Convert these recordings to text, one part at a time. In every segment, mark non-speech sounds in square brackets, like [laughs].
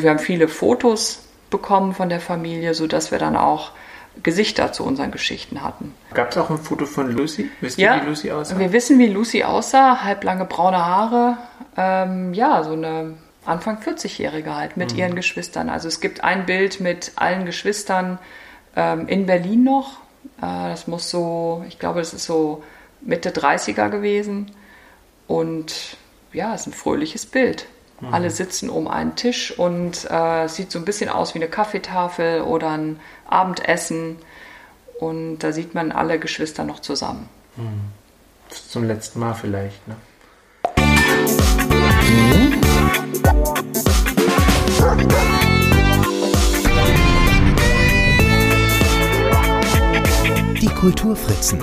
Wir haben viele Fotos bekommen von der Familie, sodass wir dann auch Gesichter zu unseren Geschichten hatten. Gab es auch ein Foto von Lucy? Wisst ja, ihr, wie Lucy aussah? Wir wissen, wie Lucy aussah. Halblange braune Haare. Ähm, ja, so eine Anfang 40-Jährige halt mit mhm. ihren Geschwistern. Also es gibt ein Bild mit allen Geschwistern ähm, in Berlin noch. Äh, das muss so, ich glaube, das ist so Mitte 30er gewesen. Und ja, es ist ein fröhliches Bild. Mhm. Alle sitzen um einen Tisch und äh, es sieht so ein bisschen aus wie eine Kaffeetafel oder ein Abendessen. Und da sieht man alle Geschwister noch zusammen. Mhm. Zum letzten Mal vielleicht, ne? Die Kulturfritzen,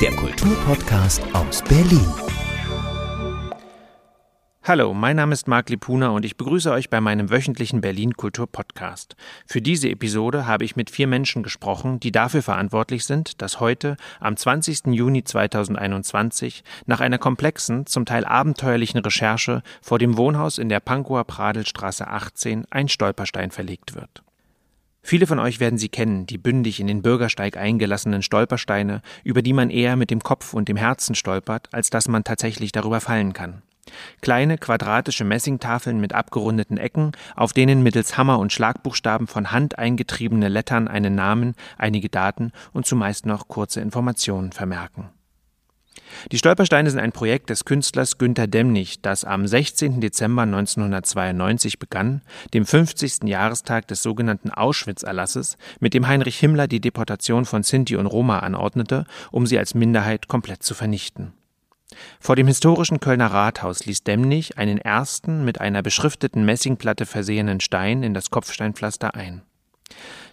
der Kulturpodcast aus Berlin. Hallo, mein Name ist Marc Lipuna und ich begrüße euch bei meinem wöchentlichen Berlin Kultur Podcast. Für diese Episode habe ich mit vier Menschen gesprochen, die dafür verantwortlich sind, dass heute, am 20. Juni 2021, nach einer komplexen, zum Teil abenteuerlichen Recherche vor dem Wohnhaus in der Pankower Pradelstraße 18 ein Stolperstein verlegt wird. Viele von euch werden sie kennen, die bündig in den Bürgersteig eingelassenen Stolpersteine, über die man eher mit dem Kopf und dem Herzen stolpert, als dass man tatsächlich darüber fallen kann. Kleine quadratische Messingtafeln mit abgerundeten Ecken, auf denen mittels Hammer und Schlagbuchstaben von Hand eingetriebene Lettern einen Namen, einige Daten und zumeist noch kurze Informationen vermerken. Die Stolpersteine sind ein Projekt des Künstlers Günter Demnig, das am 16. Dezember 1992 begann, dem 50. Jahrestag des sogenannten Auschwitz-Erlasses, mit dem Heinrich Himmler die Deportation von Sinti und Roma anordnete, um sie als Minderheit komplett zu vernichten. Vor dem historischen Kölner Rathaus ließ Demnig einen ersten mit einer beschrifteten Messingplatte versehenen Stein in das Kopfsteinpflaster ein.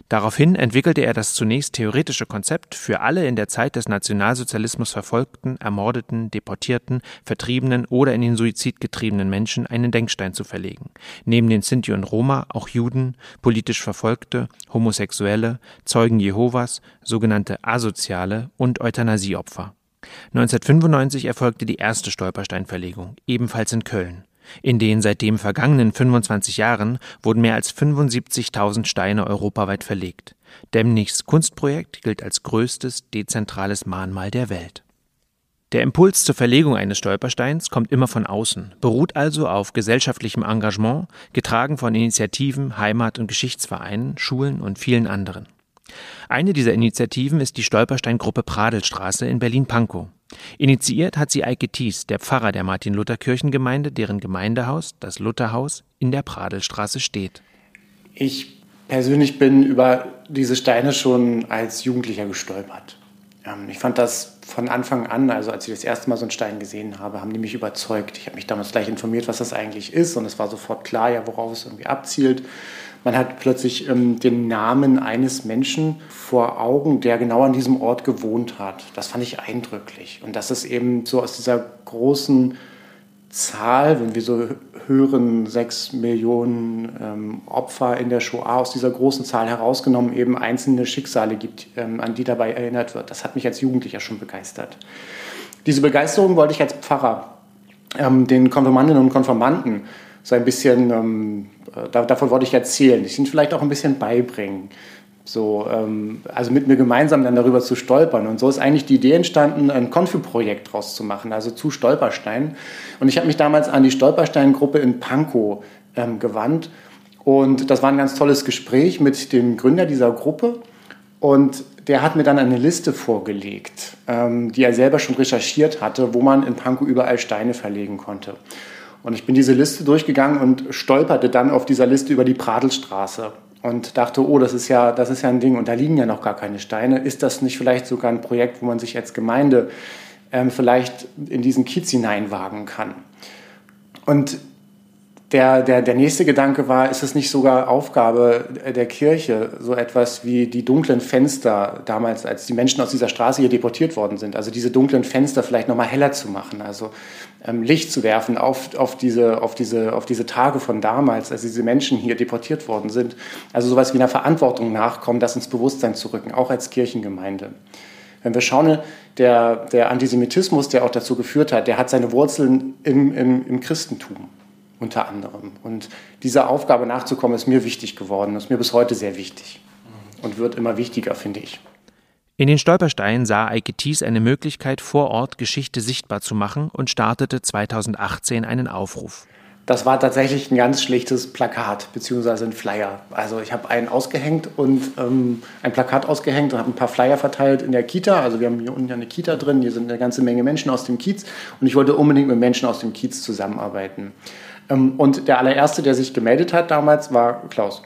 Daraufhin entwickelte er das zunächst theoretische Konzept, für alle in der Zeit des Nationalsozialismus verfolgten, ermordeten, deportierten, vertriebenen oder in den Suizid getriebenen Menschen einen Denkstein zu verlegen, neben den Sinti und Roma auch Juden, politisch Verfolgte, Homosexuelle, Zeugen Jehovas, sogenannte Asoziale und Euthanasieopfer. 1995 erfolgte die erste Stolpersteinverlegung, ebenfalls in Köln. In den seitdem vergangenen 25 Jahren wurden mehr als 75.000 Steine europaweit verlegt. Demnichs Kunstprojekt gilt als größtes dezentrales Mahnmal der Welt. Der Impuls zur Verlegung eines Stolpersteins kommt immer von außen, beruht also auf gesellschaftlichem Engagement, getragen von Initiativen, Heimat- und Geschichtsvereinen, Schulen und vielen anderen. Eine dieser Initiativen ist die Stolpersteingruppe Pradelstraße in Berlin-Pankow. Initiiert hat sie Eike Thies, der Pfarrer der Martin-Luther-Kirchengemeinde, deren Gemeindehaus, das Lutherhaus, in der Pradelstraße steht. Ich persönlich bin über diese Steine schon als Jugendlicher gestolpert. Ähm, ich fand das von Anfang an, also als ich das erste Mal so einen Stein gesehen habe, haben die mich überzeugt. Ich habe mich damals gleich informiert, was das eigentlich ist und es war sofort klar, ja, worauf es irgendwie abzielt. Man hat plötzlich ähm, den Namen eines Menschen vor Augen, der genau an diesem Ort gewohnt hat. Das fand ich eindrücklich. Und das ist eben so aus dieser großen Zahl, wenn wir so hören, sechs Millionen ähm, Opfer in der Shoah, aus dieser großen Zahl herausgenommen eben einzelne Schicksale gibt, ähm, an die dabei erinnert wird. Das hat mich als Jugendlicher schon begeistert. Diese Begeisterung wollte ich als Pfarrer ähm, den Konfirmandinnen und Konfirmanden so ein bisschen, ähm, äh, davon wollte ich erzählen, ich ihnen vielleicht auch ein bisschen beibringen. So, ähm, also mit mir gemeinsam dann darüber zu stolpern. Und so ist eigentlich die Idee entstanden, ein Konfi-Projekt draus zu machen, also zu Stolperstein. Und ich habe mich damals an die Stolperstein-Gruppe in Pankow ähm, gewandt. Und das war ein ganz tolles Gespräch mit dem Gründer dieser Gruppe. Und der hat mir dann eine Liste vorgelegt, ähm, die er selber schon recherchiert hatte, wo man in Pankow überall Steine verlegen konnte. Und ich bin diese Liste durchgegangen und stolperte dann auf dieser Liste über die Pradelstraße und dachte, oh, das ist ja, das ist ja ein Ding und da liegen ja noch gar keine Steine. Ist das nicht vielleicht sogar ein Projekt, wo man sich als Gemeinde ähm, vielleicht in diesen Kiez hineinwagen kann? Und der, der, der nächste Gedanke war, ist es nicht sogar Aufgabe der Kirche, so etwas wie die dunklen Fenster damals, als die Menschen aus dieser Straße hier deportiert worden sind, also diese dunklen Fenster vielleicht nochmal heller zu machen, also ähm, Licht zu werfen auf, auf, diese, auf, diese, auf diese Tage von damals, als diese Menschen hier deportiert worden sind. Also sowas wie einer Verantwortung nachkommen, das ins Bewusstsein zu rücken, auch als Kirchengemeinde. Wenn wir schauen, der, der Antisemitismus, der auch dazu geführt hat, der hat seine Wurzeln im, im, im Christentum. Unter anderem. Und dieser Aufgabe nachzukommen, ist mir wichtig geworden, ist mir bis heute sehr wichtig und wird immer wichtiger, finde ich. In den Stolpersteinen sah Eike Thies eine Möglichkeit, vor Ort Geschichte sichtbar zu machen und startete 2018 einen Aufruf. Das war tatsächlich ein ganz schlichtes Plakat beziehungsweise ein Flyer. Also ich habe einen ausgehängt und ähm, ein Plakat ausgehängt und habe ein paar Flyer verteilt in der Kita. Also wir haben hier unten eine Kita drin, hier sind eine ganze Menge Menschen aus dem Kiez und ich wollte unbedingt mit Menschen aus dem Kiez zusammenarbeiten. Ähm, und der allererste, der sich gemeldet hat damals, war Klaus.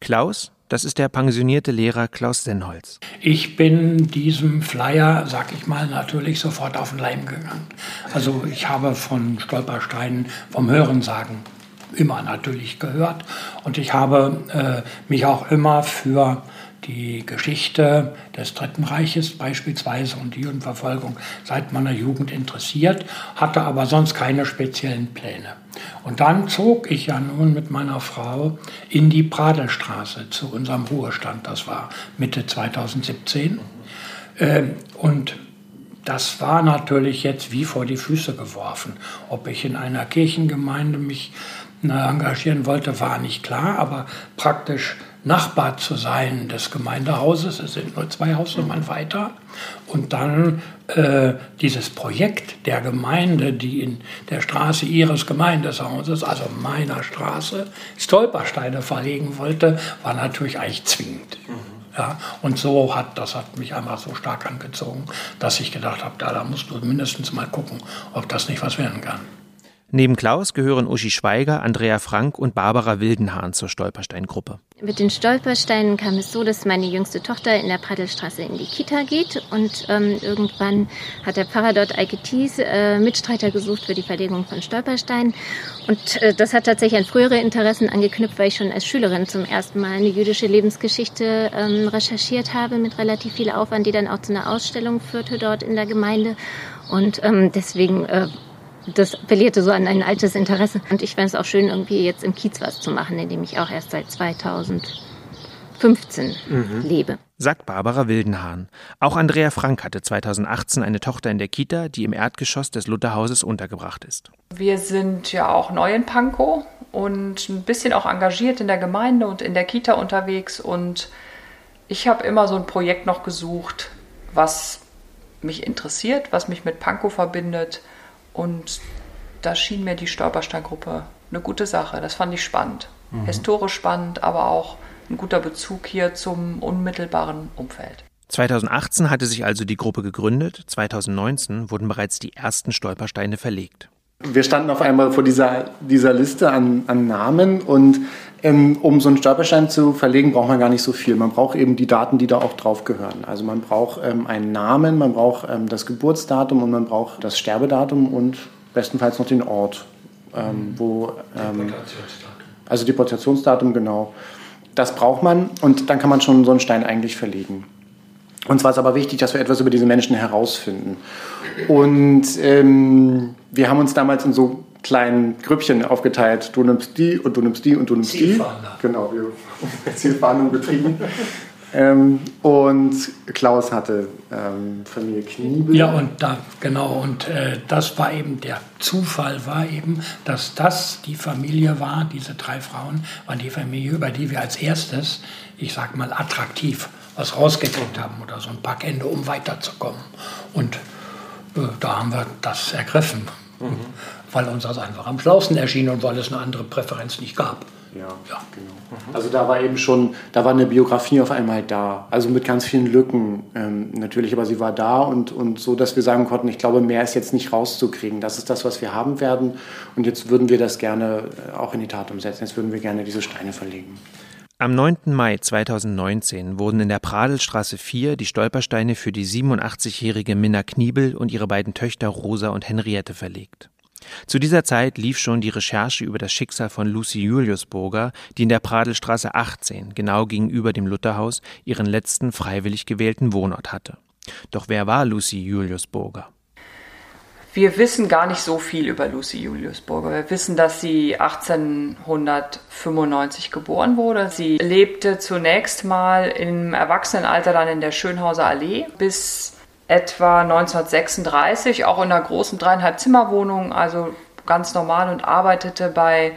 Klaus, das ist der pensionierte Lehrer Klaus Senholz. Ich bin diesem Flyer, sag ich mal, natürlich sofort auf den Leim gegangen. Also ich habe von Stolpersteinen vom Hörensagen immer natürlich gehört und ich habe äh, mich auch immer für die Geschichte des Dritten Reiches beispielsweise und die Judenverfolgung seit meiner Jugend interessiert, hatte aber sonst keine speziellen Pläne. Und dann zog ich ja nun mit meiner Frau in die Pradelstraße zu unserem Ruhestand, das war Mitte 2017. Ähm, und das war natürlich jetzt wie vor die Füße geworfen. Ob ich in einer Kirchengemeinde mich engagieren wollte, war nicht klar, aber praktisch Nachbar zu sein des Gemeindehauses, es sind nur zwei Hausnummern weiter, und dann äh, dieses Projekt der Gemeinde, die in der Straße ihres Gemeindehauses, also meiner Straße, Stolpersteine verlegen wollte, war natürlich eigentlich zwingend. Mhm. Ja, und so hat das hat mich einfach so stark angezogen, dass ich gedacht habe, da, da musst du mindestens mal gucken, ob das nicht was werden kann. Neben Klaus gehören Uschi Schweiger, Andrea Frank und Barbara Wildenhahn zur Stolperstein-Gruppe. Mit den Stolpersteinen kam es so, dass meine jüngste Tochter in der Praddelstraße in die Kita geht und ähm, irgendwann hat der Pfarrer dort Thies äh, Mitstreiter gesucht für die Verlegung von Stolpersteinen. Und äh, das hat tatsächlich an frühere Interessen angeknüpft, weil ich schon als Schülerin zum ersten Mal eine jüdische Lebensgeschichte ähm, recherchiert habe mit relativ viel Aufwand, die dann auch zu einer Ausstellung führte dort in der Gemeinde. Und ähm, deswegen äh, das appellierte so an ein altes Interesse. Und ich fände es auch schön, irgendwie jetzt im Kiez was zu machen, in dem ich auch erst seit 2015 mhm. lebe. Sagt Barbara Wildenhahn. Auch Andrea Frank hatte 2018 eine Tochter in der Kita, die im Erdgeschoss des Lutherhauses untergebracht ist. Wir sind ja auch neu in Pankow und ein bisschen auch engagiert in der Gemeinde und in der Kita unterwegs. Und ich habe immer so ein Projekt noch gesucht, was mich interessiert, was mich mit Pankow verbindet und da schien mir die Stolpersteingruppe eine gute Sache. Das fand ich spannend. Mhm. Historisch spannend, aber auch ein guter Bezug hier zum unmittelbaren Umfeld. 2018 hatte sich also die Gruppe gegründet, 2019 wurden bereits die ersten Stolpersteine verlegt. Wir standen auf einmal vor dieser, dieser Liste an, an Namen und ähm, um so einen Stolperstein zu verlegen, braucht man gar nicht so viel. Man braucht eben die Daten, die da auch drauf gehören. Also man braucht ähm, einen Namen, man braucht ähm, das Geburtsdatum und man braucht das Sterbedatum und bestenfalls noch den Ort, ähm, wo. Ähm, also Deportationsdatum, genau. Das braucht man und dann kann man schon so einen Stein eigentlich verlegen. Und zwar ist aber wichtig, dass wir etwas über diese Menschen herausfinden. Und ähm, wir haben uns damals in so kleinen Grüppchen aufgeteilt. Du nimmst die und du nimmst die und du nimmst die. Genau, wir [laughs] haben Zielfahndung betrieben. ähm, und Klaus hatte ähm, Familie Kniebel. Ja, und da, genau, und äh, das war eben der Zufall, war eben, dass das die Familie war, diese drei Frauen, waren die Familie, über die wir als erstes, ich sag mal, attraktiv was rausgekriegt haben oder so ein Packende, um weiterzukommen. Und da haben wir das ergriffen, mhm. weil uns das einfach am schlausten erschien und weil es eine andere Präferenz nicht gab. Ja, ja. genau. Mhm. Also da war eben schon, da war eine Biografie auf einmal da. Also mit ganz vielen Lücken ähm, natürlich, aber sie war da und, und so, dass wir sagen konnten, ich glaube, mehr ist jetzt nicht rauszukriegen. Das ist das, was wir haben werden. Und jetzt würden wir das gerne äh, auch in die Tat umsetzen. Jetzt würden wir gerne diese Steine verlegen. Am 9. Mai 2019 wurden in der Pradelstraße 4 die Stolpersteine für die 87-jährige Minna Kniebel und ihre beiden Töchter Rosa und Henriette verlegt. Zu dieser Zeit lief schon die Recherche über das Schicksal von Lucy Juliusburger, die in der Pradelstraße 18, genau gegenüber dem Lutherhaus, ihren letzten freiwillig gewählten Wohnort hatte. Doch wer war Lucy Juliusburger? Wir wissen gar nicht so viel über Lucy Julius Burger. Wir wissen, dass sie 1895 geboren wurde. Sie lebte zunächst mal im Erwachsenenalter dann in der Schönhauser Allee bis etwa 1936, auch in einer großen dreieinhalb Zimmerwohnung, also ganz normal und arbeitete bei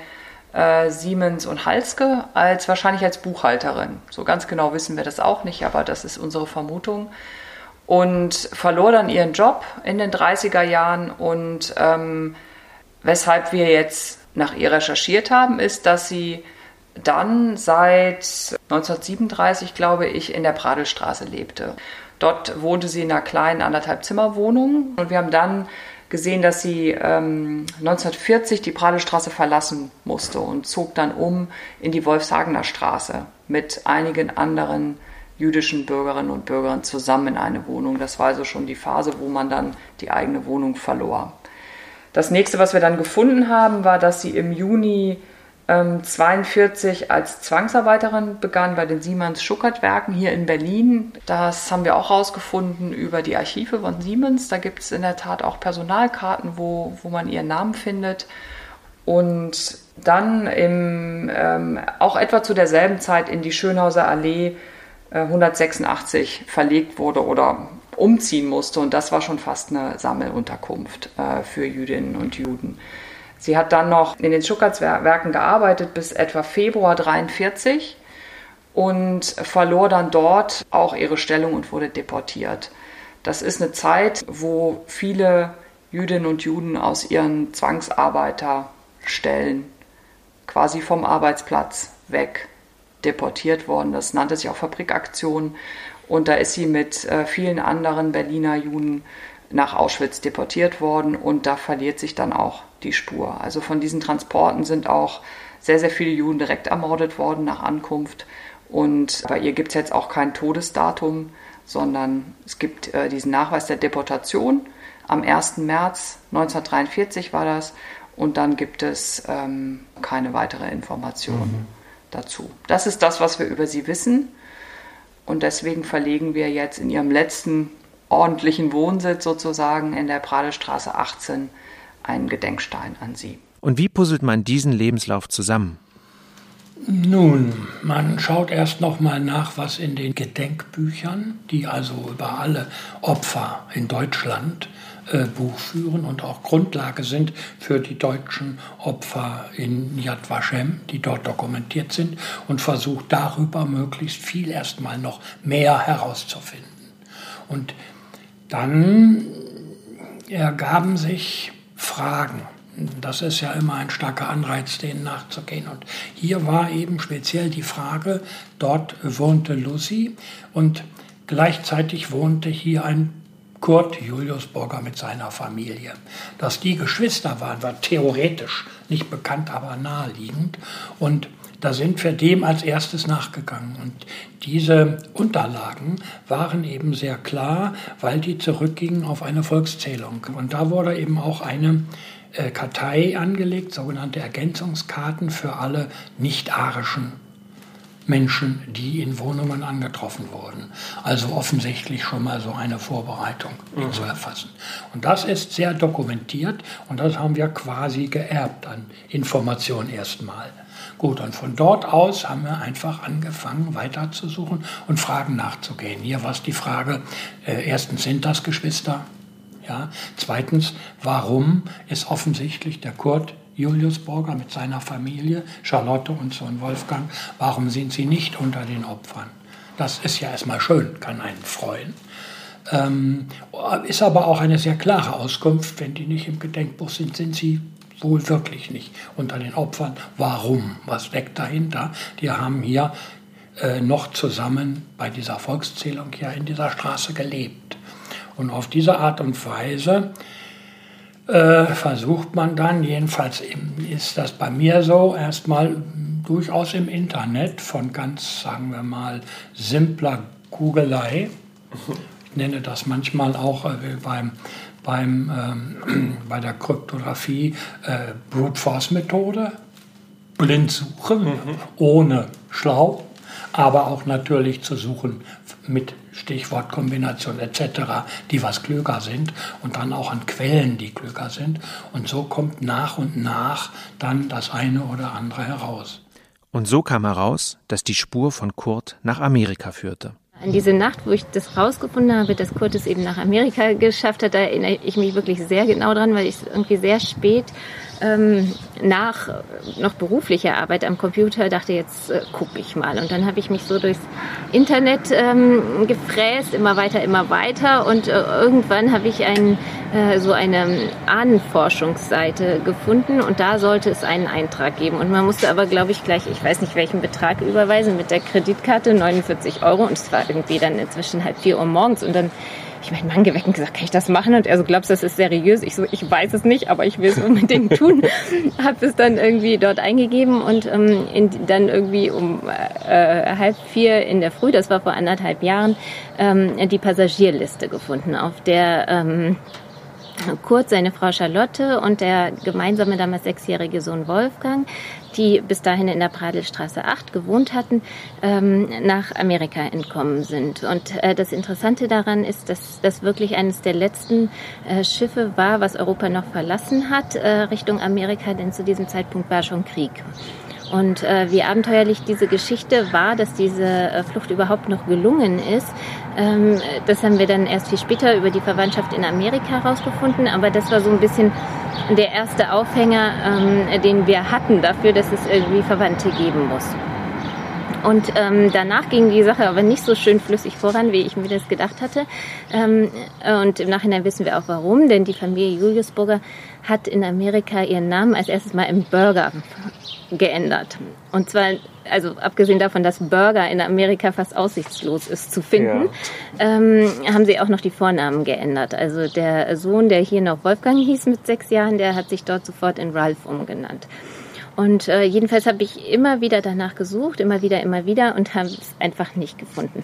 äh, Siemens und Halske als wahrscheinlich als Buchhalterin. So ganz genau wissen wir das auch nicht, aber das ist unsere Vermutung. Und verlor dann ihren Job in den 30er Jahren und ähm, weshalb wir jetzt nach ihr recherchiert haben, ist, dass sie dann seit 1937, glaube ich, in der Pradelstraße lebte. Dort wohnte sie in einer kleinen anderthalb Zimmerwohnung und wir haben dann gesehen, dass sie ähm, 1940 die Pradelstraße verlassen musste und zog dann um in die Wolfshagener Straße mit einigen anderen jüdischen Bürgerinnen und Bürgern zusammen in eine Wohnung. Das war also schon die Phase, wo man dann die eigene Wohnung verlor. Das nächste, was wir dann gefunden haben, war, dass sie im Juni 1942 ähm, als Zwangsarbeiterin begann bei den Siemens Schuckert Werken hier in Berlin. Das haben wir auch herausgefunden über die Archive von Siemens. Da gibt es in der Tat auch Personalkarten, wo, wo man ihren Namen findet. Und dann im, ähm, auch etwa zu derselben Zeit in die Schönhauser Allee 186 verlegt wurde oder umziehen musste. Und das war schon fast eine Sammelunterkunft äh, für Jüdinnen und Juden. Sie hat dann noch in den Schuckertswerken gearbeitet bis etwa Februar 1943 und verlor dann dort auch ihre Stellung und wurde deportiert. Das ist eine Zeit, wo viele Jüdinnen und Juden aus ihren Zwangsarbeiterstellen quasi vom Arbeitsplatz weg deportiert worden. Das nannte sich auch Fabrikaktion. Und da ist sie mit äh, vielen anderen Berliner Juden nach Auschwitz deportiert worden und da verliert sich dann auch die Spur. Also von diesen Transporten sind auch sehr, sehr viele Juden direkt ermordet worden nach Ankunft. Und bei ihr gibt es jetzt auch kein Todesdatum, sondern es gibt äh, diesen Nachweis der Deportation. Am 1. März 1943 war das. Und dann gibt es ähm, keine weitere Information mhm. Dazu. Das ist das, was wir über sie wissen. Und deswegen verlegen wir jetzt in ihrem letzten ordentlichen Wohnsitz sozusagen in der Pradestraße 18 einen Gedenkstein an sie. Und wie puzzelt man diesen Lebenslauf zusammen? Nun, man schaut erst noch mal nach, was in den Gedenkbüchern, die also über alle Opfer in Deutschland äh, Buch führen und auch Grundlage sind für die deutschen Opfer in Yad Vashem, die dort dokumentiert sind, und versucht darüber möglichst viel erstmal noch mehr herauszufinden. Und dann ergaben sich Fragen. Das ist ja immer ein starker Anreiz, denen nachzugehen. Und hier war eben speziell die Frage, dort wohnte Lucy und gleichzeitig wohnte hier ein Kurt Julius Burger mit seiner Familie. Dass die Geschwister waren, war theoretisch nicht bekannt, aber naheliegend. Und da sind wir dem als erstes nachgegangen. Und diese Unterlagen waren eben sehr klar, weil die zurückgingen auf eine Volkszählung. Und da wurde eben auch eine äh, Kartei angelegt, sogenannte Ergänzungskarten für alle nicht-arischen Menschen, die in Wohnungen angetroffen wurden. Also offensichtlich schon mal so eine Vorbereitung mhm. zu erfassen. Und das ist sehr dokumentiert und das haben wir quasi geerbt an Informationen erstmal. Gut, und von dort aus haben wir einfach angefangen weiterzusuchen und Fragen nachzugehen. Hier war es die Frage, äh, erstens sind das Geschwister? Ja. Zweitens, warum ist offensichtlich der Kurt Julius Burger mit seiner Familie, Charlotte und Sohn Wolfgang, warum sind sie nicht unter den Opfern? Das ist ja erstmal schön, kann einen freuen. Ähm, ist aber auch eine sehr klare Auskunft, wenn die nicht im Gedenkbuch sind, sind sie wohl wirklich nicht unter den Opfern. Warum? Was steckt dahinter? Die haben hier äh, noch zusammen bei dieser Volkszählung hier in dieser Straße gelebt. Und auf diese Art und Weise äh, versucht man dann, jedenfalls ist das bei mir so, erstmal durchaus im Internet von ganz, sagen wir mal, simpler Googelei. Ich nenne das manchmal auch äh, beim, beim, ähm, [clears throat] bei der Kryptographie äh, Brute Force Methode, blind suchen, mhm. ohne schlau, aber auch natürlich zu suchen mit Stichwortkombination etc., die was klüger sind und dann auch an Quellen, die klüger sind. Und so kommt nach und nach dann das eine oder andere heraus. Und so kam heraus, dass die Spur von Kurt nach Amerika führte. An diese Nacht, wo ich das rausgefunden habe, dass Kurt es eben nach Amerika geschafft hat, da erinnere ich mich wirklich sehr genau dran, weil ich irgendwie sehr spät ähm, nach noch beruflicher Arbeit am Computer dachte, jetzt äh, gucke ich mal. Und dann habe ich mich so durchs Internet ähm, gefräst, immer weiter, immer weiter. Und äh, irgendwann habe ich ein, äh, so eine Ahnenforschungsseite gefunden und da sollte es einen Eintrag geben. Und man musste aber, glaube ich, gleich, ich weiß nicht welchen Betrag überweisen, mit der Kreditkarte 49 Euro. Und es war irgendwie dann inzwischen halb vier Uhr morgens. Und dann ich meinen Mann geweckt und gesagt, kann ich das machen? Und er so, glaubst du, das ist seriös? Ich so, ich weiß es nicht, aber ich will es unbedingt tun. [laughs] Habe es dann irgendwie dort eingegeben und ähm, in, dann irgendwie um äh, halb vier in der Früh, das war vor anderthalb Jahren, ähm, die Passagierliste gefunden, auf der ähm, Kurt, seine Frau Charlotte und der gemeinsame damals sechsjährige Sohn Wolfgang, die bis dahin in der Pradelstraße 8 gewohnt hatten, ähm, nach Amerika entkommen sind. Und äh, das Interessante daran ist, dass das wirklich eines der letzten äh, Schiffe war, was Europa noch verlassen hat, äh, Richtung Amerika, denn zu diesem Zeitpunkt war schon Krieg. Und äh, wie abenteuerlich diese Geschichte war, dass diese äh, Flucht überhaupt noch gelungen ist, ähm, das haben wir dann erst viel später über die Verwandtschaft in Amerika herausgefunden. Aber das war so ein bisschen der erste Aufhänger, ähm, den wir hatten dafür, dass es irgendwie Verwandte geben muss. Und ähm, danach ging die Sache aber nicht so schön flüssig voran, wie ich mir das gedacht hatte. Ähm, und im Nachhinein wissen wir auch warum, denn die Familie Juliusburger hat in Amerika ihren Namen als erstes mal im Burger geändert. Und zwar, also abgesehen davon, dass Burger in Amerika fast aussichtslos ist zu finden, ja. ähm, haben sie auch noch die Vornamen geändert. Also der Sohn, der hier noch Wolfgang hieß mit sechs Jahren, der hat sich dort sofort in Ralph umgenannt. Und äh, jedenfalls habe ich immer wieder danach gesucht, immer wieder, immer wieder und habe es einfach nicht gefunden.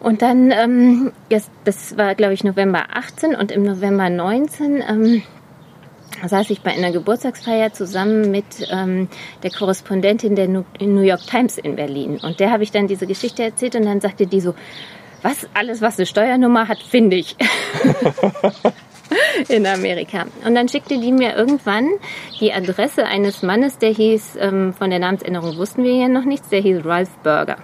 Und dann, ähm, das, das war glaube ich November 18 und im November 19 ähm, saß ich bei einer Geburtstagsfeier zusammen mit ähm, der Korrespondentin der New York Times in Berlin. Und der habe ich dann diese Geschichte erzählt und dann sagte die so, was alles, was eine Steuernummer hat, finde ich. [laughs] [laughs] [laughs] in Amerika. Und dann schickte die mir irgendwann die Adresse eines Mannes, der hieß, ähm, von der Namensänderung wussten wir ja noch nichts, der hieß Ralph Burger.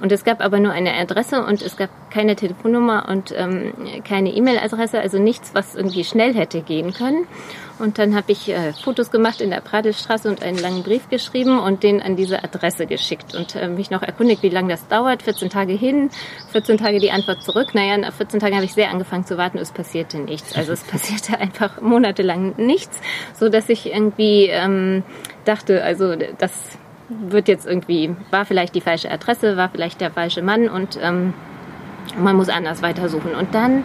Und es gab aber nur eine Adresse und es gab keine Telefonnummer und ähm, keine E-Mail-Adresse, also nichts, was irgendwie schnell hätte gehen können. Und dann habe ich äh, Fotos gemacht in der Pradelstraße und einen langen Brief geschrieben und den an diese Adresse geschickt und äh, mich noch erkundigt, wie lange das dauert. 14 Tage hin, 14 Tage die Antwort zurück. Naja, nach 14 Tagen habe ich sehr angefangen zu warten, es passierte nichts. Also es [laughs] passierte einfach monatelang nichts, so dass ich irgendwie ähm, dachte, also das wird jetzt irgendwie, war vielleicht die falsche Adresse, war vielleicht der falsche Mann und ähm, man muss anders weitersuchen. Und dann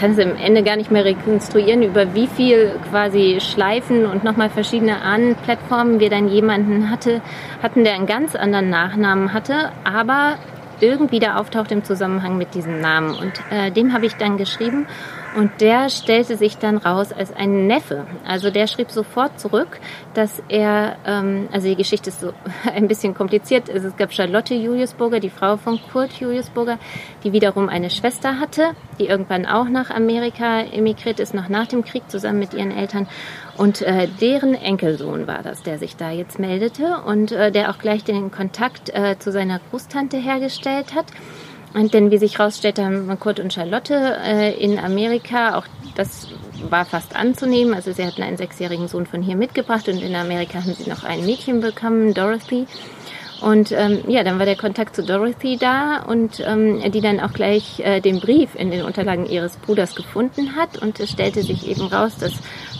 kann es im Ende gar nicht mehr rekonstruieren, über wie viel quasi Schleifen und nochmal verschiedene Ahnenplattformen wir dann jemanden hatte, hatten, der einen ganz anderen Nachnamen hatte, aber irgendwie da auftaucht im Zusammenhang mit diesem Namen. Und äh, dem habe ich dann geschrieben und der stellte sich dann raus als ein Neffe. Also der schrieb sofort zurück, dass er, ähm, also die Geschichte ist so [laughs] ein bisschen kompliziert. Es gab Charlotte Juliusburger, die Frau von Kurt Juliusburger, die wiederum eine Schwester hatte, die irgendwann auch nach Amerika emigriert ist, noch nach dem Krieg zusammen mit ihren Eltern. Und äh, deren Enkelsohn war das, der sich da jetzt meldete und äh, der auch gleich den Kontakt äh, zu seiner Großtante hergestellt hat. Und denn wie sich herausstellte, haben Kurt und Charlotte äh, in Amerika, auch das war fast anzunehmen, also sie hatten einen sechsjährigen Sohn von hier mitgebracht und in Amerika haben sie noch ein Mädchen bekommen, Dorothy. Und ähm, ja, dann war der Kontakt zu Dorothy da und ähm, die dann auch gleich äh, den Brief in den Unterlagen ihres Bruders gefunden hat. Und es stellte sich eben raus, dass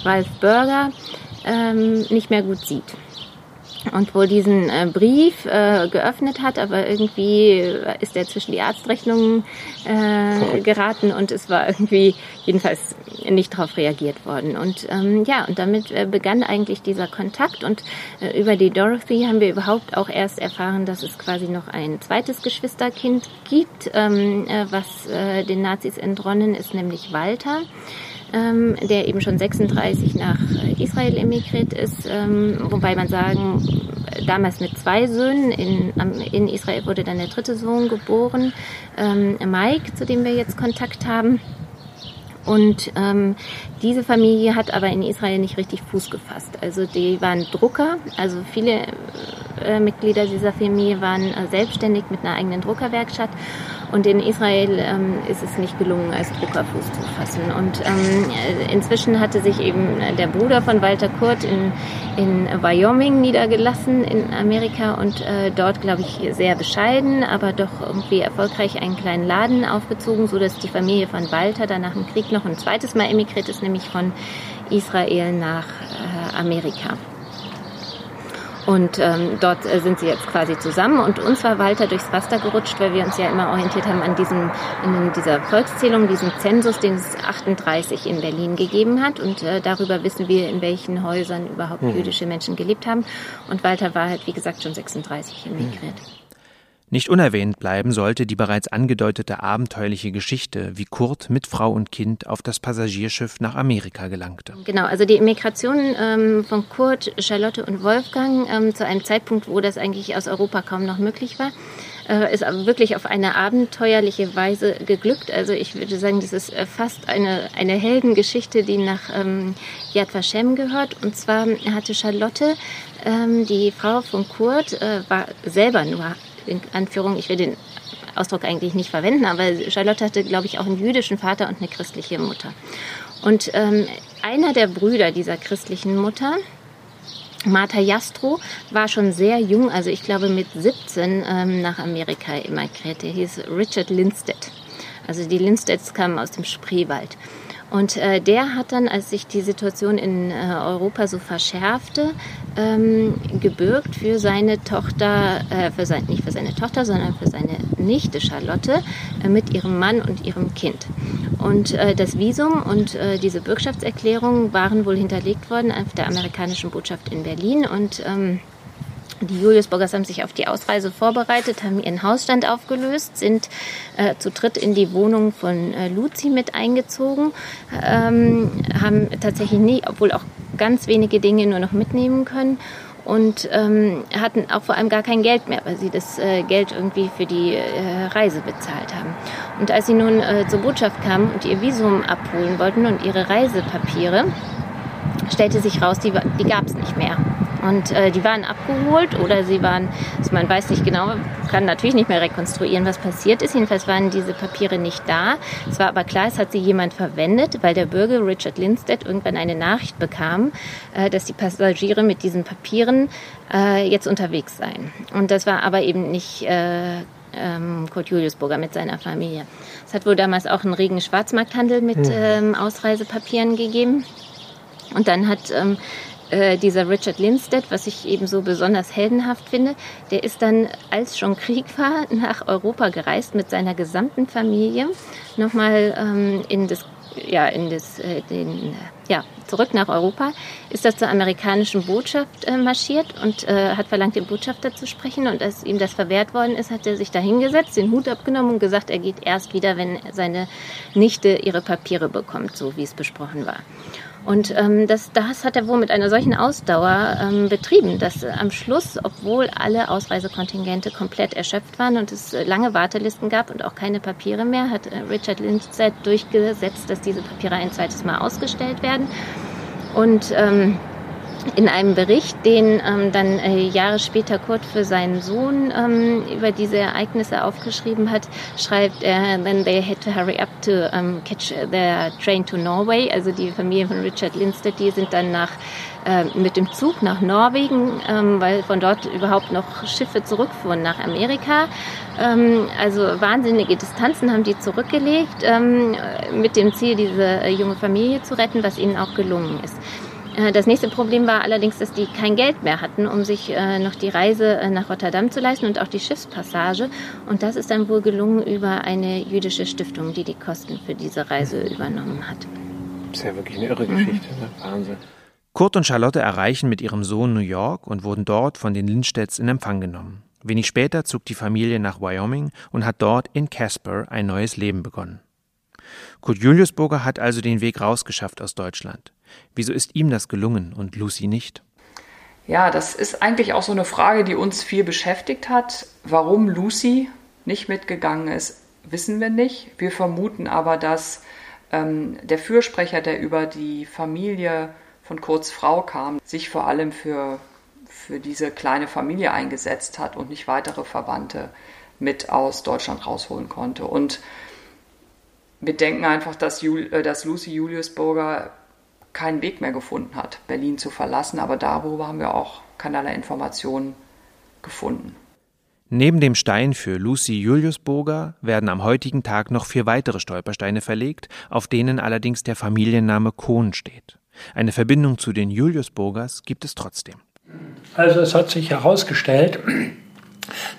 Ralph Burger ähm, nicht mehr gut sieht und wohl diesen äh, Brief äh, geöffnet hat, aber irgendwie ist er zwischen die Arztrechnungen äh, geraten und es war irgendwie jedenfalls nicht darauf reagiert worden. Und ähm, ja, und damit äh, begann eigentlich dieser Kontakt und äh, über die Dorothy haben wir überhaupt auch erst erfahren, dass es quasi noch ein zweites Geschwisterkind gibt, ähm, äh, was äh, den Nazis entronnen ist, nämlich Walter ähm, der eben schon 36 nach Israel emigriert ist, ähm, wobei man sagen, damals mit zwei Söhnen, in, in Israel wurde dann der dritte Sohn geboren, ähm, Mike, zu dem wir jetzt Kontakt haben. Und ähm, diese Familie hat aber in Israel nicht richtig Fuß gefasst. Also die waren Drucker, also viele äh, Mitglieder dieser Familie waren äh, selbstständig mit einer eigenen Druckerwerkstatt Und in Israel ähm, ist es nicht gelungen, als Druckerfuß zu fassen. Und ähm, inzwischen hatte sich eben der Bruder von Walter Kurt in, in Wyoming niedergelassen in Amerika und äh, dort, glaube ich, sehr bescheiden, aber doch irgendwie erfolgreich einen kleinen Laden aufgezogen, sodass die Familie von Walter dann nach dem Krieg noch ein zweites Mal emigriert ist, nämlich von Israel nach äh, Amerika. Und ähm, dort äh, sind sie jetzt quasi zusammen. Und uns war Walter durchs Raster gerutscht, weil wir uns ja immer orientiert haben an diesem, in dieser Volkszählung, diesem Zensus, den es 38 in Berlin gegeben hat. Und äh, darüber wissen wir, in welchen Häusern überhaupt mhm. jüdische Menschen gelebt haben. Und Walter war halt, wie gesagt, schon 36 emigriert. Mhm. Nicht unerwähnt bleiben sollte die bereits angedeutete abenteuerliche Geschichte, wie Kurt mit Frau und Kind auf das Passagierschiff nach Amerika gelangte. Genau, also die Immigration ähm, von Kurt, Charlotte und Wolfgang ähm, zu einem Zeitpunkt, wo das eigentlich aus Europa kaum noch möglich war, äh, ist wirklich auf eine abenteuerliche Weise geglückt. Also ich würde sagen, das ist äh, fast eine, eine Heldengeschichte, die nach ähm, Yad Vashem gehört. Und zwar hatte Charlotte, ähm, die Frau von Kurt, äh, war selber nur in Anführung, ich will den Ausdruck eigentlich nicht verwenden, aber Charlotte hatte, glaube ich, auch einen jüdischen Vater und eine christliche Mutter. Und ähm, einer der Brüder dieser christlichen Mutter, Martha Jastro war schon sehr jung, also ich glaube mit 17 ähm, nach Amerika emigriert. Der hieß Richard Lindstedt. Also die Lindstedts kamen aus dem Spreewald. Und äh, der hat dann, als sich die Situation in äh, Europa so verschärfte, ähm, gebürgt für seine Tochter, äh, für sein, nicht für seine Tochter, sondern für seine Nichte Charlotte äh, mit ihrem Mann und ihrem Kind. Und äh, das Visum und äh, diese Bürgschaftserklärung waren wohl hinterlegt worden auf der amerikanischen Botschaft in Berlin und ähm, die Juliusburgers haben sich auf die Ausreise vorbereitet, haben ihren Hausstand aufgelöst, sind äh, zu dritt in die Wohnung von äh, Luzi mit eingezogen, ähm, haben tatsächlich nie, obwohl auch ganz wenige Dinge nur noch mitnehmen können und ähm, hatten auch vor allem gar kein Geld mehr, weil sie das äh, Geld irgendwie für die äh, Reise bezahlt haben. Und als sie nun äh, zur Botschaft kamen und ihr Visum abholen wollten und ihre Reisepapiere, stellte sich raus, die, die gab es nicht mehr. Und äh, die waren abgeholt oder sie waren, also man weiß nicht genau, kann natürlich nicht mehr rekonstruieren, was passiert ist. Jedenfalls waren diese Papiere nicht da. Es war aber klar, es hat sie jemand verwendet, weil der Bürger Richard Lindstedt irgendwann eine Nachricht bekam, äh, dass die Passagiere mit diesen Papieren äh, jetzt unterwegs seien. Und das war aber eben nicht äh, ähm, Kurt Juliusburger mit seiner Familie. Es hat wohl damals auch einen regen Schwarzmarkthandel mit mhm. ähm, Ausreisepapieren gegeben. Und dann hat ähm, äh, dieser Richard Lindstedt, was ich eben so besonders heldenhaft finde, der ist dann, als schon Krieg war, [laughs] nach Europa gereist mit seiner gesamten Familie, nochmal ähm, in das ja, in das, äh, den, ja, zurück nach Europa, ist er zur amerikanischen Botschaft äh, marschiert und äh, hat verlangt, den Botschafter zu sprechen. Und als ihm das verwehrt worden ist, hat er sich da hingesetzt, den Hut abgenommen und gesagt, er geht erst wieder, wenn seine Nichte ihre Papiere bekommt, so wie es besprochen war. Und ähm, das, das hat er wohl mit einer solchen Ausdauer ähm, betrieben, dass äh, am Schluss, obwohl alle Ausreisekontingente komplett erschöpft waren und es äh, lange Wartelisten gab und auch keine Papiere mehr, hat äh, Richard Lindstedt durchgesetzt, dass diese Papiere ein zweites Mal ausgestellt werden. Und ähm, in einem Bericht, den ähm, dann äh, Jahre später Kurt für seinen Sohn ähm, über diese Ereignisse aufgeschrieben hat, schreibt er, then they had to hurry up to um, catch their train to Norway. Also die Familie von Richard Lindstedt, die sind dann nach äh, mit dem Zug nach Norwegen, ähm, weil von dort überhaupt noch Schiffe zurückfuhren nach Amerika. Ähm, also wahnsinnige Distanzen haben die zurückgelegt ähm, mit dem Ziel, diese äh, junge Familie zu retten, was ihnen auch gelungen ist. Äh, das nächste Problem war allerdings, dass die kein Geld mehr hatten, um sich äh, noch die Reise äh, nach Rotterdam zu leisten und auch die Schiffspassage. Und das ist dann wohl gelungen über eine jüdische Stiftung, die die Kosten für diese Reise übernommen hat. Das ist ja wirklich eine irre Geschichte, ne? Wahnsinn. Kurt und Charlotte erreichen mit ihrem Sohn New York und wurden dort von den Lindstedts in Empfang genommen. Wenig später zog die Familie nach Wyoming und hat dort in Casper ein neues Leben begonnen. Kurt Juliusburger hat also den Weg rausgeschafft aus Deutschland. Wieso ist ihm das gelungen und Lucy nicht? Ja, das ist eigentlich auch so eine Frage, die uns viel beschäftigt hat. Warum Lucy nicht mitgegangen ist, wissen wir nicht. Wir vermuten aber, dass ähm, der Fürsprecher, der über die Familie von Kurz Frau kam, sich vor allem für, für diese kleine Familie eingesetzt hat und nicht weitere Verwandte mit aus Deutschland rausholen konnte. Und wir denken einfach, dass, Jul äh, dass Lucy Juliusburger keinen Weg mehr gefunden hat, Berlin zu verlassen. Aber darüber haben wir auch keinerlei Informationen gefunden. Neben dem Stein für Lucy Juliusburger werden am heutigen Tag noch vier weitere Stolpersteine verlegt, auf denen allerdings der Familienname Kohn steht. Eine Verbindung zu den Juliusburgers gibt es trotzdem. Also es hat sich herausgestellt,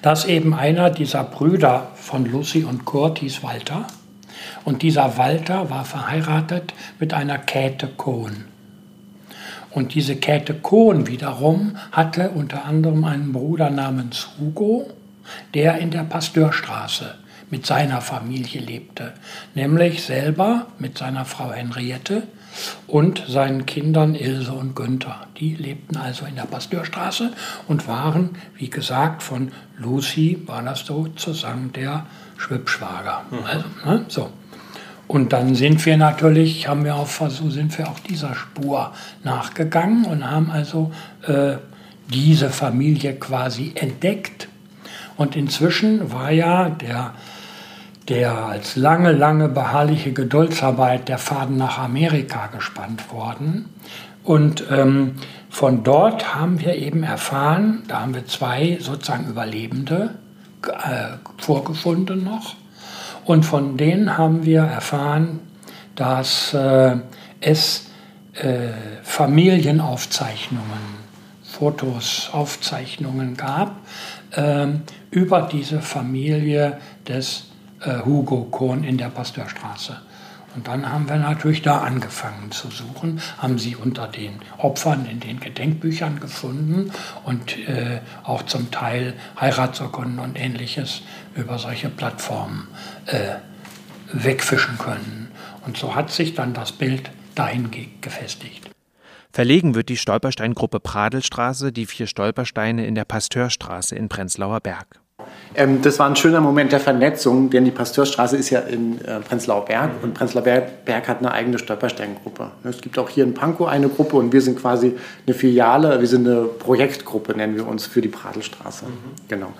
dass eben einer dieser Brüder von Lucy und Kurt hieß Walter. Und dieser Walter war verheiratet mit einer Käthe Kohn. Und diese Käthe Kohn wiederum hatte unter anderem einen Bruder namens Hugo, der in der Pasteurstraße mit seiner Familie lebte, nämlich selber mit seiner Frau Henriette und seinen Kindern Ilse und Günther. Die lebten also in der Pasteurstraße und waren, wie gesagt, von Lucy war das sozusagen der Schwibschwager. Mhm. Also, ne, so. Und dann sind wir natürlich, haben wir auch so sind wir auch dieser Spur nachgegangen und haben also äh, diese Familie quasi entdeckt. Und inzwischen war ja der der als lange, lange beharrliche Geduldsarbeit der Faden nach Amerika gespannt worden. Und ähm, von dort haben wir eben erfahren, da haben wir zwei sozusagen Überlebende vorgefunden noch. Und von denen haben wir erfahren, dass äh, es äh, Familienaufzeichnungen, Fotos, Aufzeichnungen gab äh, über diese Familie des äh, Hugo Kohn in der Pasteurstraße. Und dann haben wir natürlich da angefangen zu suchen, haben sie unter den Opfern in den Gedenkbüchern gefunden und äh, auch zum Teil Heiratsurkunden und ähnliches über solche Plattformen äh, wegfischen können. Und so hat sich dann das Bild dahin ge gefestigt. Verlegen wird die Stolpersteingruppe Pradelstraße die vier Stolpersteine in der Pasteurstraße in Prenzlauer Berg. Ähm, das war ein schöner Moment der Vernetzung, denn die Pasteurstraße ist ja in äh, Prenzlauer Berg und Prenzlauer Berg, Berg, hat eine eigene Stolpersteingruppe. Es gibt auch hier in Pankow eine Gruppe und wir sind quasi eine Filiale, wir sind eine Projektgruppe, nennen wir uns, für die Pradelstraße. Mhm. Genau.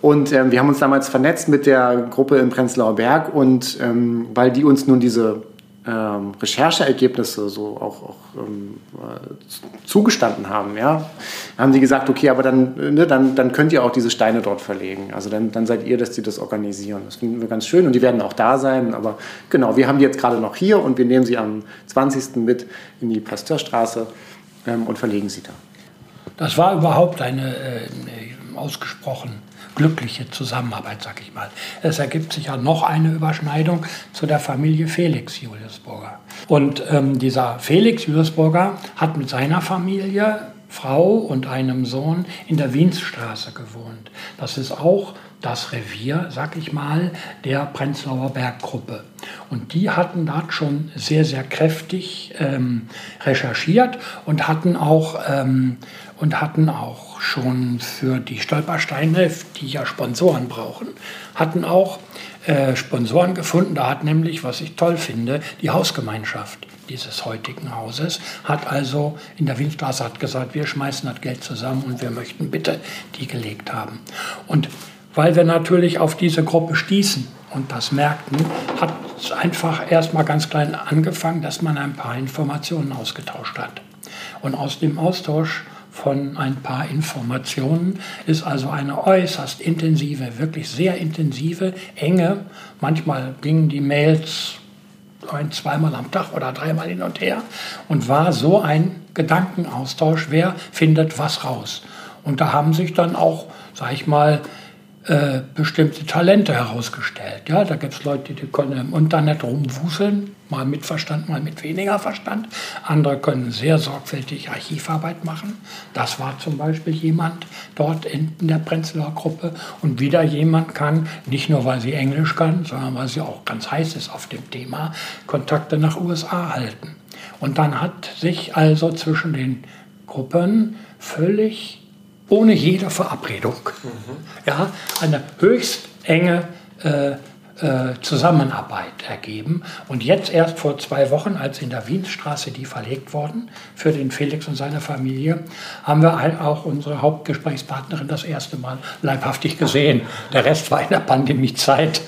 Und ähm, wir haben uns damals vernetzt mit der Gruppe in Prenzlauer Berg und ähm, weil die uns nun diese ähm, Rechercheergebnisse so auch, auch ähm, äh, zugestanden haben, ja, haben die gesagt, okay, aber dann, ne, dann, dann könnt ihr auch diese Steine dort verlegen. Also dann, dann seid ihr, dass die das organisieren. Das finden wir ganz schön und die werden auch da sein. Aber genau, wir haben die jetzt gerade noch hier und wir nehmen sie am 20. mit in die Pasteurstraße ähm, und verlegen sie da. Das war überhaupt eine, äh, ausgesprochen glückliche Zusammenarbeit, sag ich mal. Es ergibt sich ja noch eine Überschneidung zu der Familie Felix Juliusburger. Und ähm, dieser Felix Juliusburger hat mit seiner Familie, Frau und einem Sohn in der Wiensstraße gewohnt. Das ist auch das Revier, sag ich mal, der Prenzlauer Berggruppe. Und die hatten dort schon sehr, sehr kräftig ähm, recherchiert und hatten auch, ähm, und hatten auch schon für die Stolpersteine, die ja Sponsoren brauchen, hatten auch äh, Sponsoren gefunden. Da hat nämlich, was ich toll finde, die Hausgemeinschaft dieses heutigen Hauses hat also in der Windstraße hat gesagt, wir schmeißen das Geld zusammen und wir möchten bitte die gelegt haben. Und weil wir natürlich auf diese Gruppe stießen und das merkten, hat es einfach erstmal ganz klein angefangen, dass man ein paar Informationen ausgetauscht hat. Und aus dem Austausch von ein paar Informationen. Ist also eine äußerst intensive, wirklich sehr intensive, enge, manchmal gingen die Mails ein, zweimal am Tag oder dreimal hin und her. Und war so ein Gedankenaustausch, wer findet was raus. Und da haben sich dann auch, sag ich mal, äh, bestimmte Talente herausgestellt. Ja, da gibt es Leute, die können im Internet rumwuseln, mal mit Verstand, mal mit weniger Verstand. Andere können sehr sorgfältig Archivarbeit machen. Das war zum Beispiel jemand dort in, in der Prenzlauer Gruppe. Und wieder jemand kann, nicht nur weil sie Englisch kann, sondern weil sie auch ganz heiß ist auf dem Thema, Kontakte nach USA halten. Und dann hat sich also zwischen den Gruppen völlig ohne jede Verabredung. Mhm. Ja, eine höchst enge äh, äh, Zusammenarbeit ergeben. Und jetzt erst vor zwei Wochen, als in der Wienstraße die verlegt wurden für den Felix und seine Familie, haben wir auch unsere Hauptgesprächspartnerin das erste Mal leibhaftig gesehen. Der Rest war in der Pandemiezeit.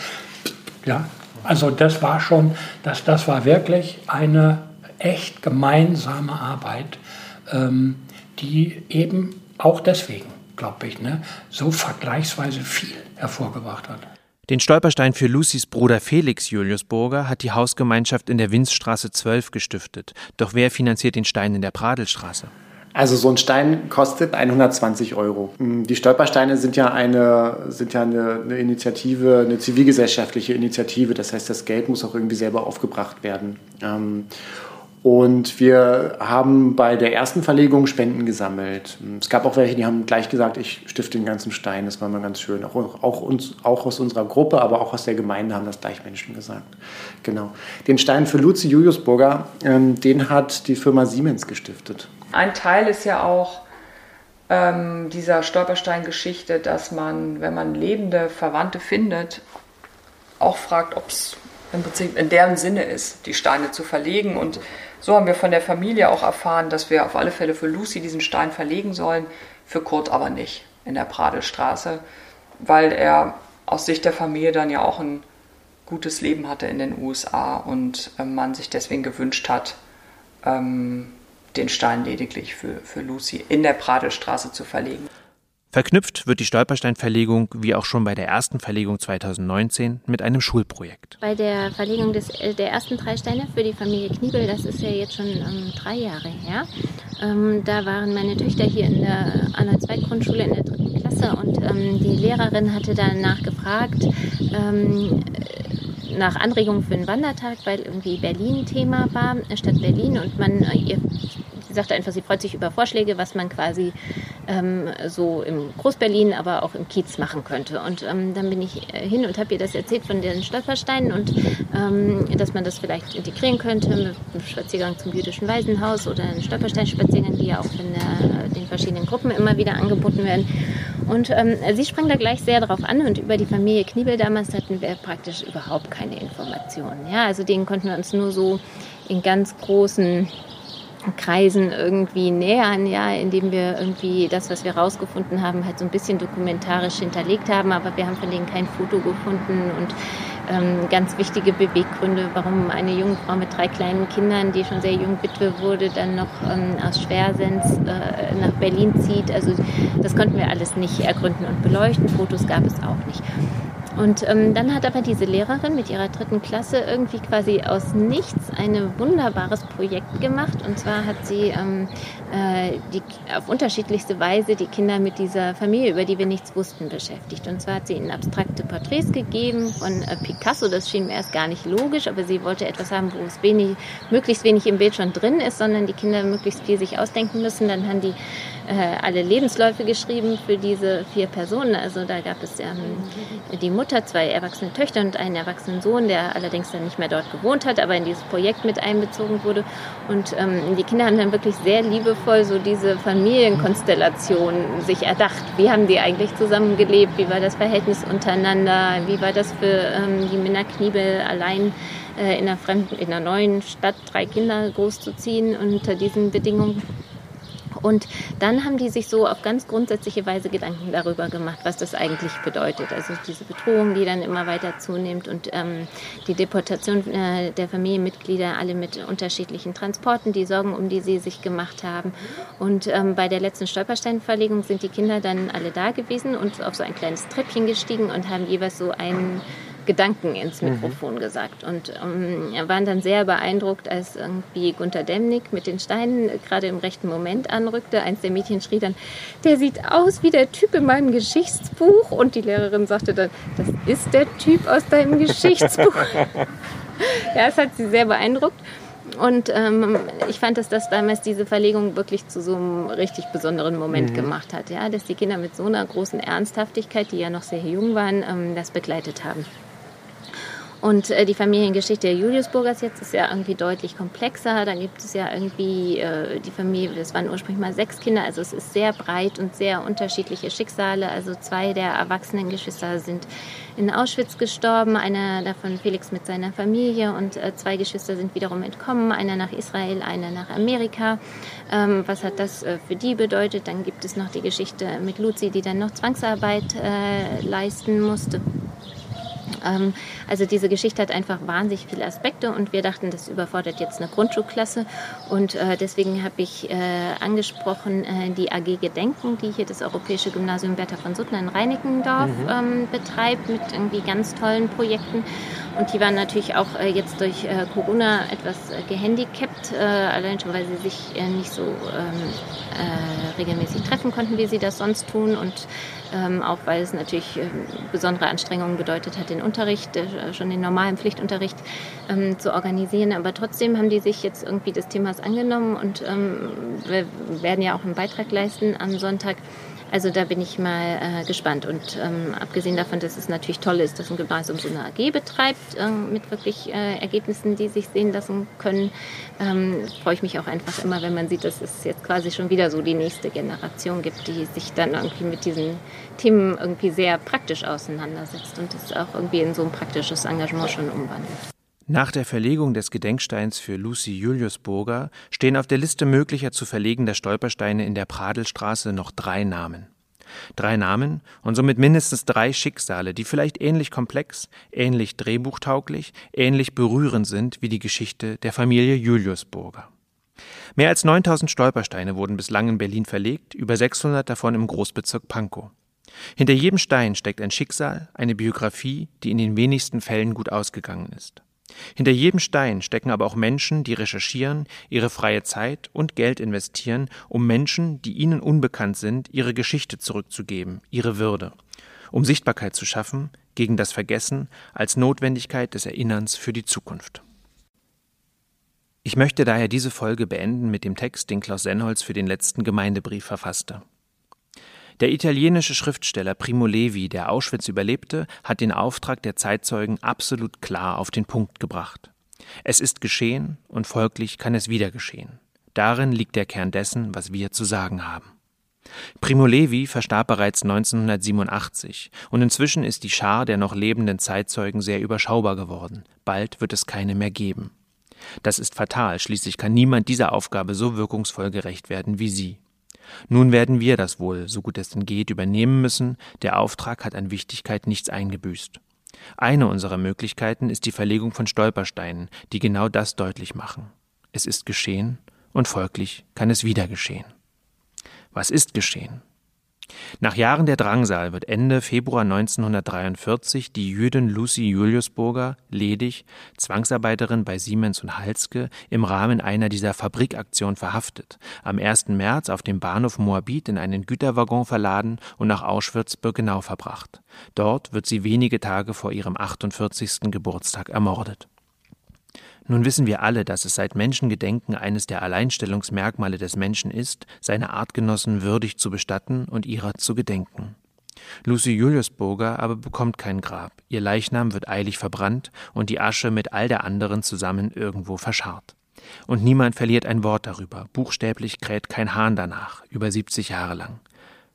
Ja, also das war schon, das, das war wirklich eine echt gemeinsame Arbeit, ähm, die eben auch deswegen, glaube ich, ne, so vergleichsweise viel hervorgebracht hat. Den Stolperstein für Lucys Bruder Felix Julius Burger hat die Hausgemeinschaft in der Winzstraße 12 gestiftet. Doch wer finanziert den Stein in der Pradelstraße? Also so ein Stein kostet 120 Euro. Die Stolpersteine sind ja eine, sind ja eine, eine, Initiative, eine zivilgesellschaftliche Initiative. Das heißt, das Geld muss auch irgendwie selber aufgebracht werden. Und wir haben bei der ersten Verlegung Spenden gesammelt. Es gab auch welche, die haben gleich gesagt, ich stifte den ganzen Stein. Das war mal ganz schön. Auch, auch, uns, auch aus unserer Gruppe, aber auch aus der Gemeinde haben das gleich Menschen gesagt. Genau. Den Stein für Luzi Juliusburger, ähm, den hat die Firma Siemens gestiftet. Ein Teil ist ja auch ähm, dieser Stolperstein-Geschichte, dass man, wenn man lebende Verwandte findet, auch fragt, ob es im Prinzip in deren Sinne ist, die Steine zu verlegen. Und so haben wir von der Familie auch erfahren, dass wir auf alle Fälle für Lucy diesen Stein verlegen sollen, für Kurt aber nicht in der Pradelstraße, weil er aus Sicht der Familie dann ja auch ein gutes Leben hatte in den USA und äh, man sich deswegen gewünscht hat, ähm, den Stein lediglich für, für Lucy in der Pradelstraße zu verlegen. Verknüpft wird die Stolpersteinverlegung, wie auch schon bei der ersten Verlegung 2019, mit einem Schulprojekt. Bei der Verlegung des, äh, der ersten drei Steine für die Familie Kniebel, das ist ja jetzt schon ähm, drei Jahre her, ähm, da waren meine Töchter hier in der Anna Zweig Grundschule in der dritten Klasse und ähm, die Lehrerin hatte danach gefragt, ähm, nach Anregungen für einen Wandertag, weil irgendwie Berlin Thema war, Stadt Berlin und man äh, ihr sie sagte einfach, sie freut sich über Vorschläge, was man quasi ähm, so im Großberlin, aber auch im Kiez machen könnte. Und ähm, dann bin ich äh, hin und habe ihr das erzählt von den Stolpersteinen und ähm, dass man das vielleicht integrieren könnte mit einem Spaziergang zum jüdischen Waisenhaus oder einen Stolpersteinspaziergang, die ja auch in der, den verschiedenen Gruppen immer wieder angeboten werden. Und ähm, sie sprang da gleich sehr darauf an und über die Familie Kniebel damals hatten wir praktisch überhaupt keine Informationen. Ja, also denen konnten wir uns nur so in ganz großen Kreisen irgendwie nähern, ja, indem wir irgendwie das, was wir rausgefunden haben, halt so ein bisschen dokumentarisch hinterlegt haben, aber wir haben von denen kein Foto gefunden und ähm, ganz wichtige Beweggründe, warum eine junge Frau mit drei kleinen Kindern, die schon sehr jung Witwe wurde, dann noch ähm, aus Schwersens äh, nach Berlin zieht. Also das konnten wir alles nicht ergründen und beleuchten. Fotos gab es auch nicht. Und ähm, dann hat aber diese Lehrerin mit ihrer dritten Klasse irgendwie quasi aus nichts ein wunderbares Projekt gemacht. Und zwar hat sie ähm, äh, die, auf unterschiedlichste Weise die Kinder mit dieser Familie, über die wir nichts wussten, beschäftigt. Und zwar hat sie ihnen abstrakte Porträts gegeben von äh, Picasso. Das schien mir erst gar nicht logisch, aber sie wollte etwas haben, wo es wenig, möglichst wenig im Bild schon drin ist, sondern die Kinder möglichst viel sich ausdenken müssen. Dann haben die äh, alle Lebensläufe geschrieben für diese vier Personen. Also da gab es ähm, die Mutter, zwei erwachsene Töchter und einen erwachsenen Sohn, der allerdings dann nicht mehr dort gewohnt hat, aber in dieses Projekt mit einbezogen wurde. Und ähm, die Kinder haben dann wirklich sehr liebevoll so diese Familienkonstellation sich erdacht. Wie haben die eigentlich zusammengelebt? Wie war das Verhältnis untereinander? Wie war das für ähm, die Minna Kniebel allein? äh, in einer fremden, in einer neuen Stadt drei Kinder großzuziehen unter diesen Bedingungen. Und dann haben die sich so auf ganz grundsätzliche Weise Gedanken darüber gemacht, was das eigentlich bedeutet. Also diese Bedrohung, die dann immer weiter zunimmt und ähm, die Deportation äh, der Familienmitglieder, alle mit unterschiedlichen Transporten, die Sorgen, um die sie sich gemacht haben. Und ähm, bei der letzten Stolpersteinverlegung sind die Kinder dann alle da gewesen und auf so ein kleines Treppchen gestiegen und haben jeweils so einen Gedanken ins mhm. Mikrofon mhm. gesagt und ähm, waren dann sehr beeindruckt, als irgendwie Gunter Demnig mit den Steinen gerade im rechten Moment anrückte. Eins der Mädchen schrie dann, der sieht aus wie der Typ in meinem Geschichtsbuch und die Lehrerin sagte dann, das ist der Typ aus deinem Geschichtsbuch. [laughs] ja, es hat sie sehr beeindruckt. Und ähm, ich fand, dass das damals diese Verlegung wirklich zu so einem richtig besonderen Moment mhm. gemacht hat, ja, dass die Kinder mit so einer großen Ernsthaftigkeit, die ja noch sehr jung waren, ähm, das begleitet haben. Und äh, die Familiengeschichte der Juliusburgers jetzt ist ja irgendwie deutlich komplexer. Da gibt es ja irgendwie äh, die Familie, das waren ursprünglich mal sechs Kinder, also es ist sehr breit und sehr unterschiedliche Schicksale. Also zwei der erwachsenen Geschwister sind in Auschwitz gestorben, einer davon Felix mit seiner Familie und äh, zwei Geschwister sind wiederum entkommen, einer nach Israel, einer nach Amerika. Ähm, was hat das äh, für die bedeutet? Dann gibt es noch die Geschichte mit Luzi, die dann noch Zwangsarbeit äh, leisten musste. Ähm, also diese Geschichte hat einfach wahnsinnig viele Aspekte und wir dachten, das überfordert jetzt eine Grundschulklasse. Und äh, deswegen habe ich äh, angesprochen äh, die AG Gedenken, die hier das Europäische Gymnasium Bertha von Suttner in Reinickendorf mhm. ähm, betreibt mit irgendwie ganz tollen Projekten. Und die waren natürlich auch jetzt durch Corona etwas gehandicapt, allein schon, weil sie sich nicht so ähm, regelmäßig treffen konnten, wie sie das sonst tun. Und auch weil es natürlich besondere Anstrengungen bedeutet hat, den Unterricht, äh, schon den normalen Pflichtunterricht ähm, zu organisieren. Aber trotzdem haben die sich jetzt irgendwie des Themas angenommen und ähm, wir werden ja auch einen Beitrag leisten am Sonntag also da bin ich mal äh, gespannt. Und ähm, abgesehen davon, dass es natürlich toll ist, dass ein Gymnasium so eine AG betreibt, äh, mit wirklich äh, Ergebnissen, die sich sehen lassen können, ähm, freue ich mich auch einfach immer, wenn man sieht, dass es jetzt quasi schon wieder so die nächste Generation gibt, die sich dann irgendwie mit diesen Themen irgendwie sehr praktisch auseinandersetzt und das auch irgendwie in so ein praktisches Engagement schon umwandelt. Nach der Verlegung des Gedenksteins für Lucy Juliusburger stehen auf der Liste möglicher zu verlegender Stolpersteine in der Pradelstraße noch drei Namen. Drei Namen und somit mindestens drei Schicksale, die vielleicht ähnlich komplex, ähnlich drehbuchtauglich, ähnlich berührend sind wie die Geschichte der Familie Juliusburger. Mehr als 9000 Stolpersteine wurden bislang in Berlin verlegt, über 600 davon im Großbezirk Pankow. Hinter jedem Stein steckt ein Schicksal, eine Biografie, die in den wenigsten Fällen gut ausgegangen ist. Hinter jedem Stein stecken aber auch Menschen, die recherchieren, ihre freie Zeit und Geld investieren, um Menschen, die ihnen unbekannt sind, ihre Geschichte zurückzugeben, ihre Würde, um Sichtbarkeit zu schaffen gegen das Vergessen als Notwendigkeit des Erinnerns für die Zukunft. Ich möchte daher diese Folge beenden mit dem Text, den Klaus Sennholz für den letzten Gemeindebrief verfasste. Der italienische Schriftsteller Primo Levi, der Auschwitz überlebte, hat den Auftrag der Zeitzeugen absolut klar auf den Punkt gebracht. Es ist geschehen und folglich kann es wieder geschehen. Darin liegt der Kern dessen, was wir zu sagen haben. Primo Levi verstarb bereits 1987 und inzwischen ist die Schar der noch lebenden Zeitzeugen sehr überschaubar geworden. Bald wird es keine mehr geben. Das ist fatal, schließlich kann niemand dieser Aufgabe so wirkungsvoll gerecht werden wie Sie. Nun werden wir das wohl, so gut es denn geht, übernehmen müssen, der Auftrag hat an Wichtigkeit nichts eingebüßt. Eine unserer Möglichkeiten ist die Verlegung von Stolpersteinen, die genau das deutlich machen. Es ist geschehen und folglich kann es wieder geschehen. Was ist geschehen? Nach Jahren der Drangsal wird Ende Februar 1943 die Jüdin Lucy Juliusburger, ledig, Zwangsarbeiterin bei Siemens und Halske, im Rahmen einer dieser Fabrikaktionen verhaftet, am 1. März auf dem Bahnhof Moabit in einen Güterwaggon verladen und nach Auschwitz-Birkenau verbracht. Dort wird sie wenige Tage vor ihrem 48. Geburtstag ermordet. Nun wissen wir alle, dass es seit Menschengedenken eines der Alleinstellungsmerkmale des Menschen ist, seine Artgenossen würdig zu bestatten und ihrer zu gedenken. Lucy Juliusburger aber bekommt kein Grab. Ihr Leichnam wird eilig verbrannt und die Asche mit all der anderen zusammen irgendwo verscharrt. Und niemand verliert ein Wort darüber. Buchstäblich kräht kein Hahn danach, über 70 Jahre lang.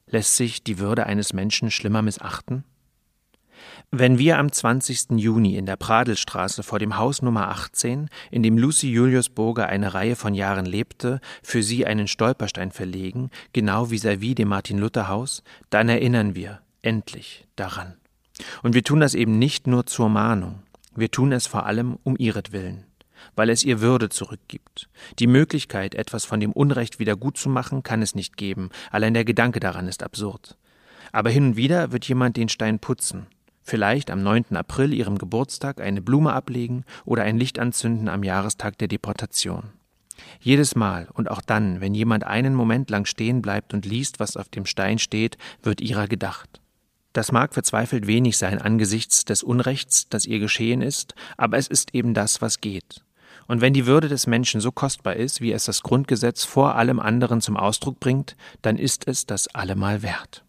Lässt sich die Würde eines Menschen schlimmer missachten? Wenn wir am 20. Juni in der Pradelstraße vor dem Haus Nummer 18, in dem Lucy Julius Burger eine Reihe von Jahren lebte, für sie einen Stolperstein verlegen, genau vis-à-vis dem Martin-Luther-Haus, dann erinnern wir, endlich, daran. Und wir tun das eben nicht nur zur Mahnung, wir tun es vor allem um ihretwillen, weil es ihr Würde zurückgibt. Die Möglichkeit, etwas von dem Unrecht wieder gut zu machen, kann es nicht geben, allein der Gedanke daran ist absurd. Aber hin und wieder wird jemand den Stein putzen, vielleicht am 9. April ihrem Geburtstag eine Blume ablegen oder ein Licht anzünden am Jahrestag der Deportation. Jedes Mal und auch dann, wenn jemand einen Moment lang stehen bleibt und liest, was auf dem Stein steht, wird ihrer gedacht. Das mag verzweifelt wenig sein angesichts des Unrechts, das ihr geschehen ist, aber es ist eben das, was geht. Und wenn die Würde des Menschen so kostbar ist, wie es das Grundgesetz vor allem anderen zum Ausdruck bringt, dann ist es das allemal wert.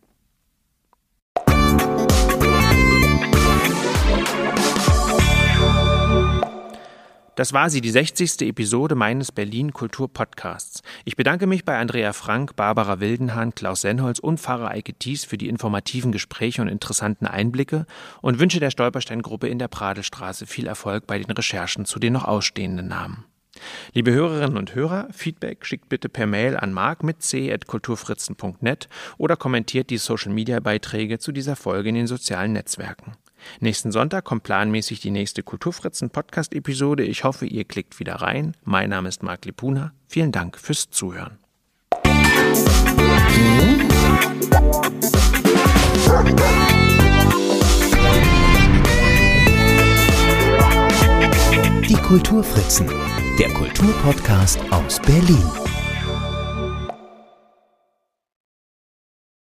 Das war sie, die 60. Episode meines Berlin Kultur Podcasts. Ich bedanke mich bei Andrea Frank, Barbara Wildenhahn, Klaus Senholz und Pfarrer Eike Thies für die informativen Gespräche und interessanten Einblicke und wünsche der Stolperstein-Gruppe in der Pradelstraße viel Erfolg bei den Recherchen zu den noch ausstehenden Namen. Liebe Hörerinnen und Hörer, Feedback schickt bitte per Mail an mark mit c.kulturfritzen.net oder kommentiert die Social-Media-Beiträge zu dieser Folge in den sozialen Netzwerken. Nächsten Sonntag kommt planmäßig die nächste Kulturfritzen Podcast-Episode. Ich hoffe, ihr klickt wieder rein. Mein Name ist Marc Lipuna. Vielen Dank fürs Zuhören. Die Kulturfritzen, der Kulturpodcast aus Berlin.